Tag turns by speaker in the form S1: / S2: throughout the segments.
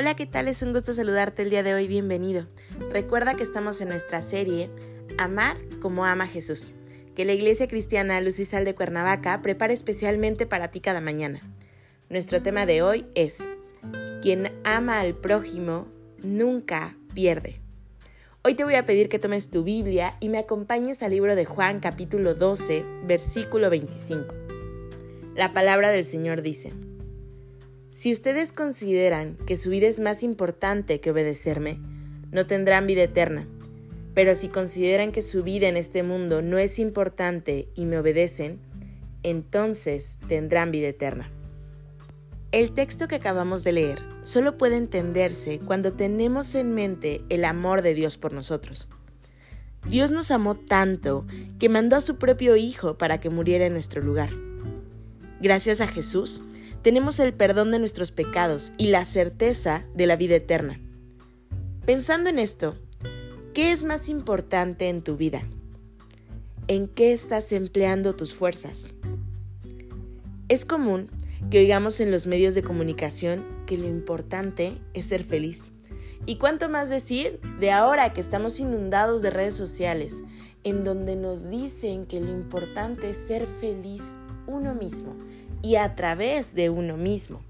S1: Hola, ¿qué tal? Es un gusto saludarte el día de hoy, bienvenido. Recuerda que estamos en nuestra serie Amar como ama Jesús, que la Iglesia Cristiana Luz y Sal de Cuernavaca prepara especialmente para ti cada mañana. Nuestro tema de hoy es Quien ama al prójimo nunca pierde. Hoy te voy a pedir que tomes tu Biblia y me acompañes al libro de Juan capítulo 12, versículo 25. La palabra del Señor dice, si ustedes consideran que su vida es más importante que obedecerme, no tendrán vida eterna. Pero si consideran que su vida en este mundo no es importante y me obedecen, entonces tendrán vida eterna. El texto que acabamos de leer solo puede entenderse cuando tenemos en mente el amor de Dios por nosotros. Dios nos amó tanto que mandó a su propio Hijo para que muriera en nuestro lugar. Gracias a Jesús, tenemos el perdón de nuestros pecados y la certeza de la vida eterna. Pensando en esto, ¿qué es más importante en tu vida? ¿En qué estás empleando tus fuerzas? Es común que oigamos en los medios de comunicación que lo importante es ser feliz. Y cuánto más decir de ahora que estamos inundados de redes sociales, en donde nos dicen que lo importante es ser feliz uno mismo y a través de uno mismo.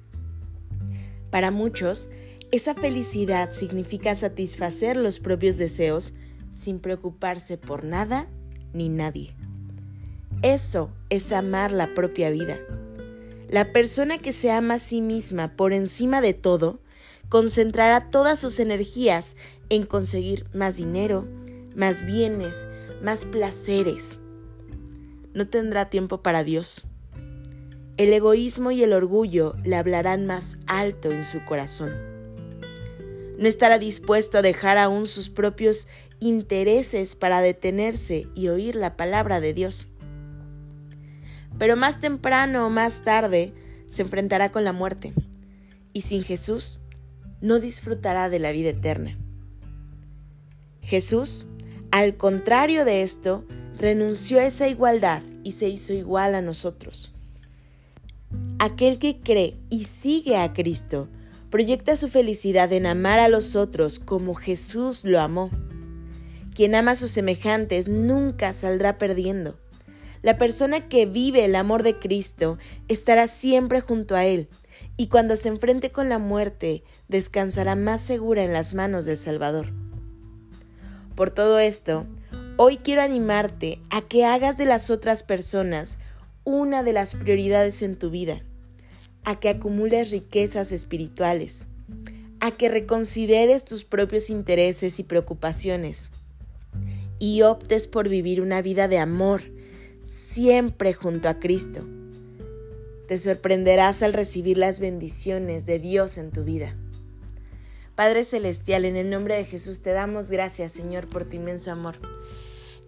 S1: Para muchos, esa felicidad significa satisfacer los propios deseos sin preocuparse por nada ni nadie. Eso es amar la propia vida. La persona que se ama a sí misma por encima de todo, concentrará todas sus energías en conseguir más dinero, más bienes, más placeres. No tendrá tiempo para Dios el egoísmo y el orgullo le hablarán más alto en su corazón. No estará dispuesto a dejar aún sus propios intereses para detenerse y oír la palabra de Dios. Pero más temprano o más tarde se enfrentará con la muerte y sin Jesús no disfrutará de la vida eterna. Jesús, al contrario de esto, renunció a esa igualdad y se hizo igual a nosotros. Aquel que cree y sigue a Cristo proyecta su felicidad en amar a los otros como Jesús lo amó. Quien ama a sus semejantes nunca saldrá perdiendo. La persona que vive el amor de Cristo estará siempre junto a Él y cuando se enfrente con la muerte descansará más segura en las manos del Salvador. Por todo esto, hoy quiero animarte a que hagas de las otras personas una de las prioridades en tu vida, a que acumules riquezas espirituales, a que reconsideres tus propios intereses y preocupaciones y optes por vivir una vida de amor, siempre junto a Cristo. Te sorprenderás al recibir las bendiciones de Dios en tu vida. Padre Celestial, en el nombre de Jesús te damos gracias, Señor, por tu inmenso amor.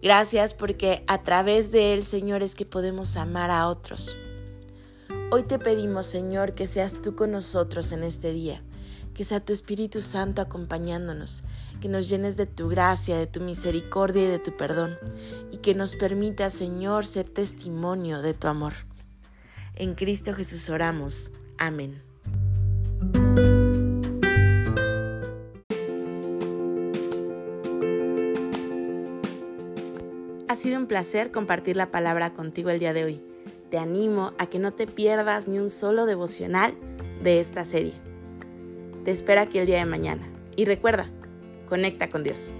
S1: Gracias porque a través de Él, Señor, es que podemos amar a otros. Hoy te pedimos, Señor, que seas tú con nosotros en este día, que sea tu Espíritu Santo acompañándonos, que nos llenes de tu gracia, de tu misericordia y de tu perdón, y que nos permita, Señor, ser testimonio de tu amor. En Cristo Jesús oramos. Amén. Ha sido un placer compartir la palabra contigo el día de hoy. Te animo a que no te pierdas ni un solo devocional de esta serie. Te espero aquí el día de mañana. Y recuerda, conecta con Dios.